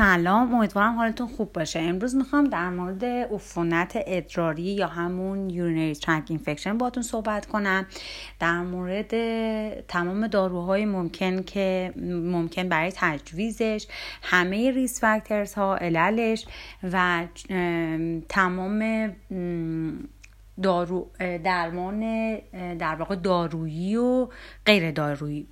سلام. امیدوارم حالتون خوب باشه. امروز می‌خوام در مورد عفونت ادراری یا همون urinary tract infection باتون صحبت کنم. در مورد تمام داروهای ممکن که ممکن برای تجویزش همه risk factors ها عللش و تمام دارو درمان در واقع دارویی و غیر دارویی.